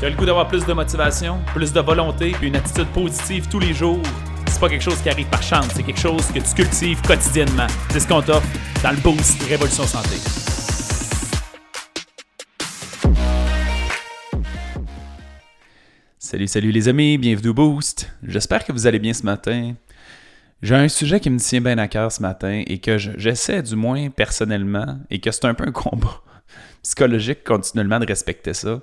Tu as le goût d'avoir plus de motivation, plus de volonté, puis une attitude positive tous les jours? C'est pas quelque chose qui arrive par chance, c'est quelque chose que tu cultives quotidiennement. C'est ce qu'on t'offre dans le Boost Révolution Santé. Salut, salut les amis, bienvenue au Boost. J'espère que vous allez bien ce matin. J'ai un sujet qui me tient bien à cœur ce matin et que j'essaie du moins personnellement et que c'est un peu un combat psychologique continuellement de respecter ça.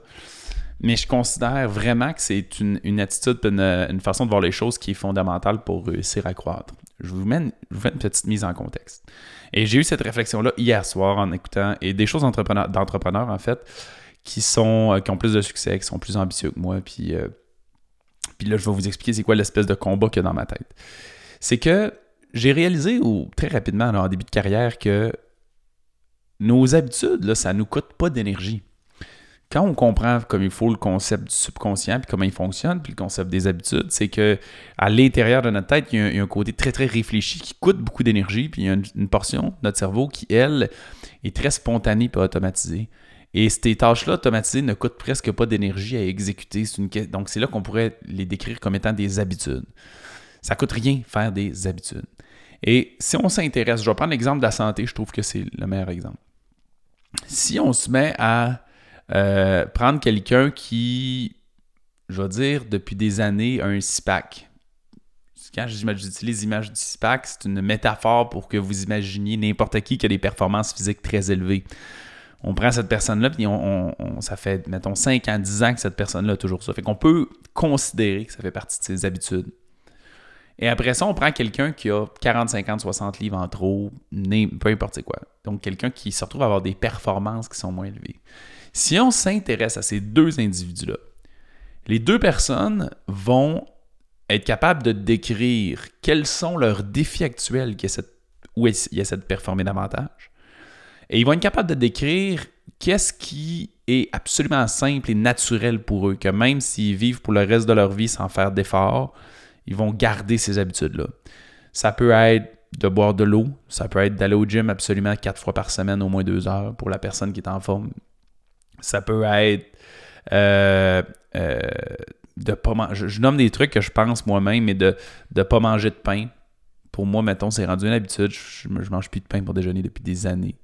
Mais je considère vraiment que c'est une, attitude, une, façon de voir les choses qui est fondamentale pour réussir à croître. Je vous mets une, petite mise en contexte. Et j'ai eu cette réflexion-là hier soir en écoutant, et des choses d'entrepreneurs en fait, qui, sont, euh, qui ont plus de succès, qui sont plus ambitieux que moi. Puis, euh, puis là, je vais vous expliquer c'est quoi l'espèce de combat qu'il y a dans ma tête. C'est que j'ai réalisé ou, très rapidement en début de carrière que nos habitudes, là, ça nous coûte pas d'énergie quand on comprend comme il faut le concept du subconscient, puis comment il fonctionne, puis le concept des habitudes, c'est que à l'intérieur de notre tête, il y, a un, côté très, très réfléchi qui coûte beaucoup d'énergie, puis il y a une, portion de notre cerveau qui, elle, est très spontanée et automatisée. Et ces tâches-là automatisées ne coûtent presque pas d'énergie à exécuter. Donc, c'est là qu'on pourrait les décrire comme étant des habitudes. Ça coûte rien faire des habitudes. Et si on s'intéresse, je vais prendre l'exemple de la santé, je trouve que c'est le meilleur exemple. Si on se met à euh, prendre quelqu'un qui, je vais dire, depuis des années, a un six-pack. Quand j'utilise l'image du six-pack, c'est une métaphore pour que vous imaginiez n'importe qui qui a des performances physiques très élevées. On prend cette personne-là, puis on, ça fait, mettons, 5 ans, 10 ans que cette personne-là a toujours ça. Fait qu'on peut considérer que ça fait partie de ses habitudes. Et après ça, on prend quelqu'un qui a 40, 50, 60 livres en trop, peu importe quoi. Donc, quelqu'un qui se retrouve à avoir des performances qui sont moins élevées. Si on s'intéresse à ces deux individus-là, les deux personnes vont être capables de décrire quels sont leurs défis actuels où il y a cette performer davantage. Et ils vont être capables de décrire qu'est-ce qui est absolument simple et naturel pour eux, que même s'ils vivent pour le reste de leur vie sans faire d'efforts, ils vont garder ces habitudes-là. Ça peut être de boire de l'eau, ça peut être d'aller au gym absolument quatre fois par semaine, au moins deux heures pour la personne qui est en forme. Ça peut être euh, euh, de pas manger. Je, nomme des trucs que je pense moi-même, mais de ne pas manger de pain. Pour moi, mettons, c'est rendu une habitude. Je, ne mange plus de pain pour déjeuner depuis des années.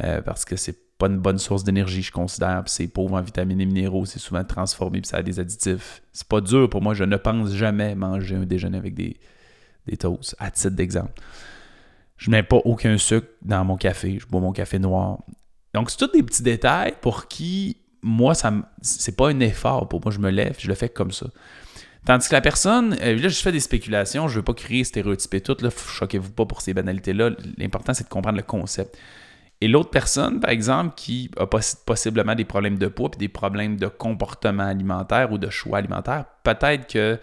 Euh, parce que c'est pas une bonne source d'énergie, je considère. c'est pauvre en vitamines et minéraux, c'est souvent transformé, puis ça a des additifs. C'est pas dur pour moi, je ne pense jamais manger un déjeuner avec des, des toasts, à titre d'exemple. Je mets pas aucun sucre dans mon café, je bois mon café noir. Donc, c'est tous des petits détails pour qui, moi, ça c'est pas un effort. Pour moi, je me lève, je le fais comme ça. Tandis que la personne, euh, là, je fais des spéculations, je veux pas créer stéréotypes et tout, là, choquez-vous pas pour ces banalités-là. L'important, c'est de comprendre le concept. Et l'autre personne, par exemple, qui a possiblement des problèmes de poids, puis des problèmes de comportement alimentaire ou de choix alimentaire, peut-être que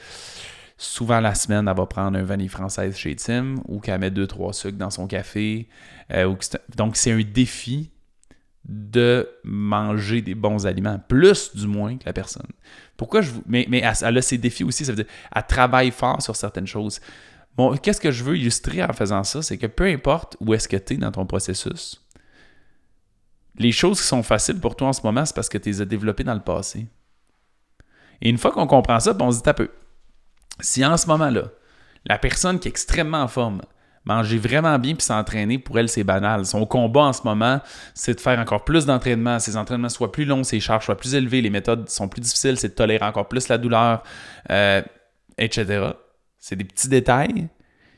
souvent la semaine, elle va prendre un vanille française chez Tim ou qu'elle met deux, trois sucres dans son café. Euh, donc, c'est un défi de manger des bons aliments, plus du moins que la personne. Pourquoi je vous... Mais, mais elle, a ses défis aussi, ça veut dire elle travaille fort sur certaines choses. Bon, qu'est-ce que je veux illustrer en faisant ça? C'est que peu importe où est-ce que tu es dans ton processus, les choses qui sont faciles pour toi en ce moment, c'est parce que tu les as développées dans le passé. Et une fois qu'on comprend ça, on se dit un peu. Si en ce moment-là, la personne qui est extrêmement en forme, manger vraiment bien puis s'entraîner, pour elle, c'est banal. Son combat en ce moment, c'est de faire encore plus d'entraînement, ses entraînements soient plus longs, ses charges soient plus élevées, les méthodes sont plus difficiles, c'est de tolérer encore plus la douleur, euh, etc. C'est des petits détails.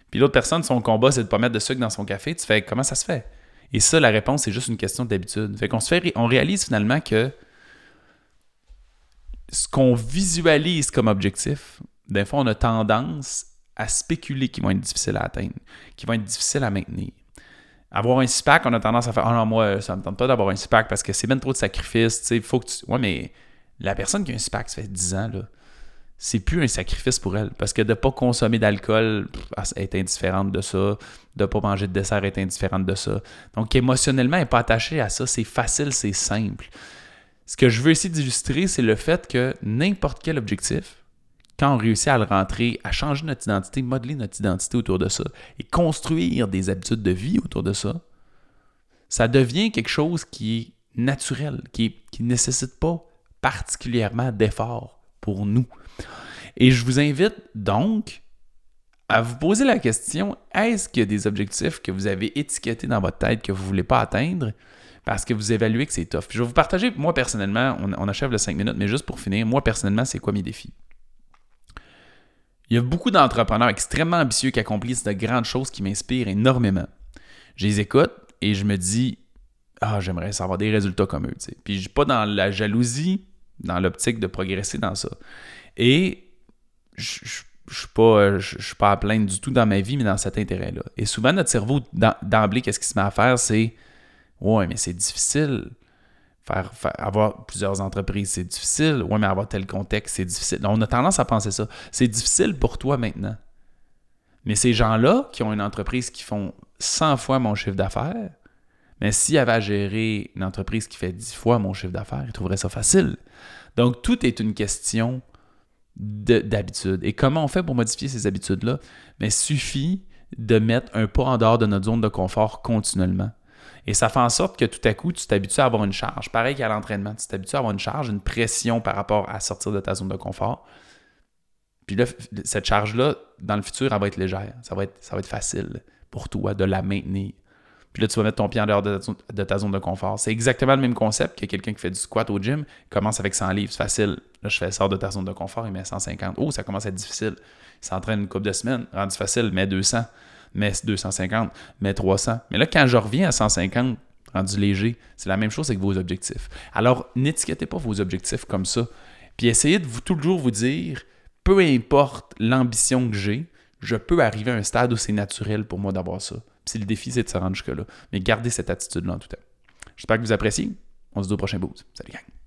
Puis l'autre personne, son combat, c'est de ne pas mettre de sucre dans son café. Tu fais comment ça se fait? Et ça, la réponse, c'est juste une question d'habitude. Fait qu'on se fait, on réalise finalement que ce qu'on visualise comme objectif, des fois, on a tendance à spéculer qui vont être difficiles à atteindre, qui vont être difficiles à maintenir. Avoir un SPAC, on a tendance à faire Ah non, moi, ça ne me tente pas d'avoir un SPAC parce que c'est même trop de sacrifices. Il faut que tu. Ouais, mais la personne qui a un SPAC, ça fait 10 ans, là, c'est plus un sacrifice pour elle. Parce que de ne pas consommer d'alcool est indifférente de ça. De ne pas manger de dessert est indifférente de ça. Donc, émotionnellement, elle n'est pas attachée à ça. C'est facile, c'est simple. Ce que je veux essayer d'illustrer, c'est le fait que n'importe quel objectif, quand on réussit à le rentrer, à changer notre identité, modeler notre identité autour de ça et construire des habitudes de vie autour de ça, ça devient quelque chose qui est naturel, qui ne nécessite pas particulièrement d'efforts pour nous. Et je vous invite donc à vous poser la question, est-ce qu'il y a des objectifs que vous avez étiquetés dans votre tête que vous ne voulez pas atteindre parce que vous évaluez que c'est tough? je vais vous partager, moi personnellement, on, achève le 5 minutes, mais juste pour finir, moi personnellement, c'est quoi mes défis? Il y a beaucoup d'entrepreneurs extrêmement ambitieux qui accomplissent de grandes choses qui m'inspirent énormément. Je les écoute et je me dis, ah, j'aimerais avoir des résultats comme eux. Puis je suis pas dans la jalousie, dans l'optique de progresser dans ça. Et je, je suis pas, je, suis pas à plaindre du tout dans ma vie, mais dans cet intérêt-là. Et souvent, notre cerveau, d'emblée, qu'est-ce qu'il se met à faire? C'est Ouais, mais c'est difficile. Faire, avoir plusieurs entreprises, c'est difficile. Ouais, mais avoir tel contexte, c'est difficile. on a tendance à penser ça. C'est difficile pour toi maintenant. Mais ces gens-là qui ont une entreprise qui font 100 fois mon chiffre d'affaires, mais s'ils avaient à gérer une entreprise qui fait 10 fois mon chiffre d'affaires, ils trouveraient ça facile. Donc, tout est une question d'habitude. Et comment on fait pour modifier ces habitudes-là? Mais suffit de mettre un pas en dehors de notre zone de confort continuellement. Et ça fait en sorte que tout à coup, tu t'habitues à avoir une charge. Pareil qu'à l'entraînement, tu t'habitues à avoir une charge, une pression par rapport à sortir de ta zone de confort. Puis là, cette charge-là, dans le futur, elle va être légère. Ça va être, facile pour toi de la maintenir. Puis là, tu vas mettre ton pied en dehors de ta, zone de confort. C'est exactement le même concept que quelqu'un qui fait du squat au gym, commence avec 100 livres. C'est facile. Là, je fais sort de ta zone de confort, il met 150. Oh, ça commence à être difficile. Il s'entraîne une couple de semaines, rendu facile, met 200, met 250, met 300. Mais là, quand je reviens à 150, rendu léger, c'est la même chose avec vos objectifs. Alors, n'étiquetez pas vos objectifs comme ça. Puis essayez de vous toujours vous dire, peu importe l'ambition que j'ai, je peux arriver à un stade où c'est naturel pour moi d'avoir ça. Si le défi, c'est de se rendre jusque-là. Mais gardez cette attitude-là en tout temps. J'espère que vous appréciez. On se dit au prochain boost. Salut gang!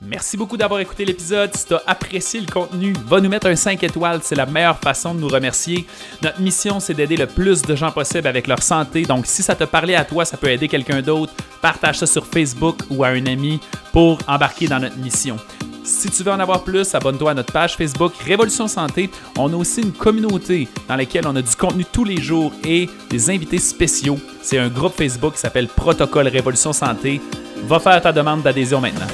Merci beaucoup d'avoir écouté l'épisode. Si tu as apprécié le contenu, va nous mettre un 5 étoiles. C'est la meilleure façon de nous remercier. Notre mission, c'est d'aider le plus de gens possible avec leur santé. Donc, si ça te parlait à toi, ça peut aider quelqu'un d'autre. Partage ça sur Facebook ou à un ami pour embarquer dans notre mission. Si tu veux en avoir plus, abonne-toi à notre page Facebook Révolution Santé. On a aussi une communauté dans laquelle on a du contenu tous les jours et des invités spéciaux. C'est un groupe Facebook qui s'appelle Protocole Révolution Santé. Va faire ta demande d'adhésion maintenant.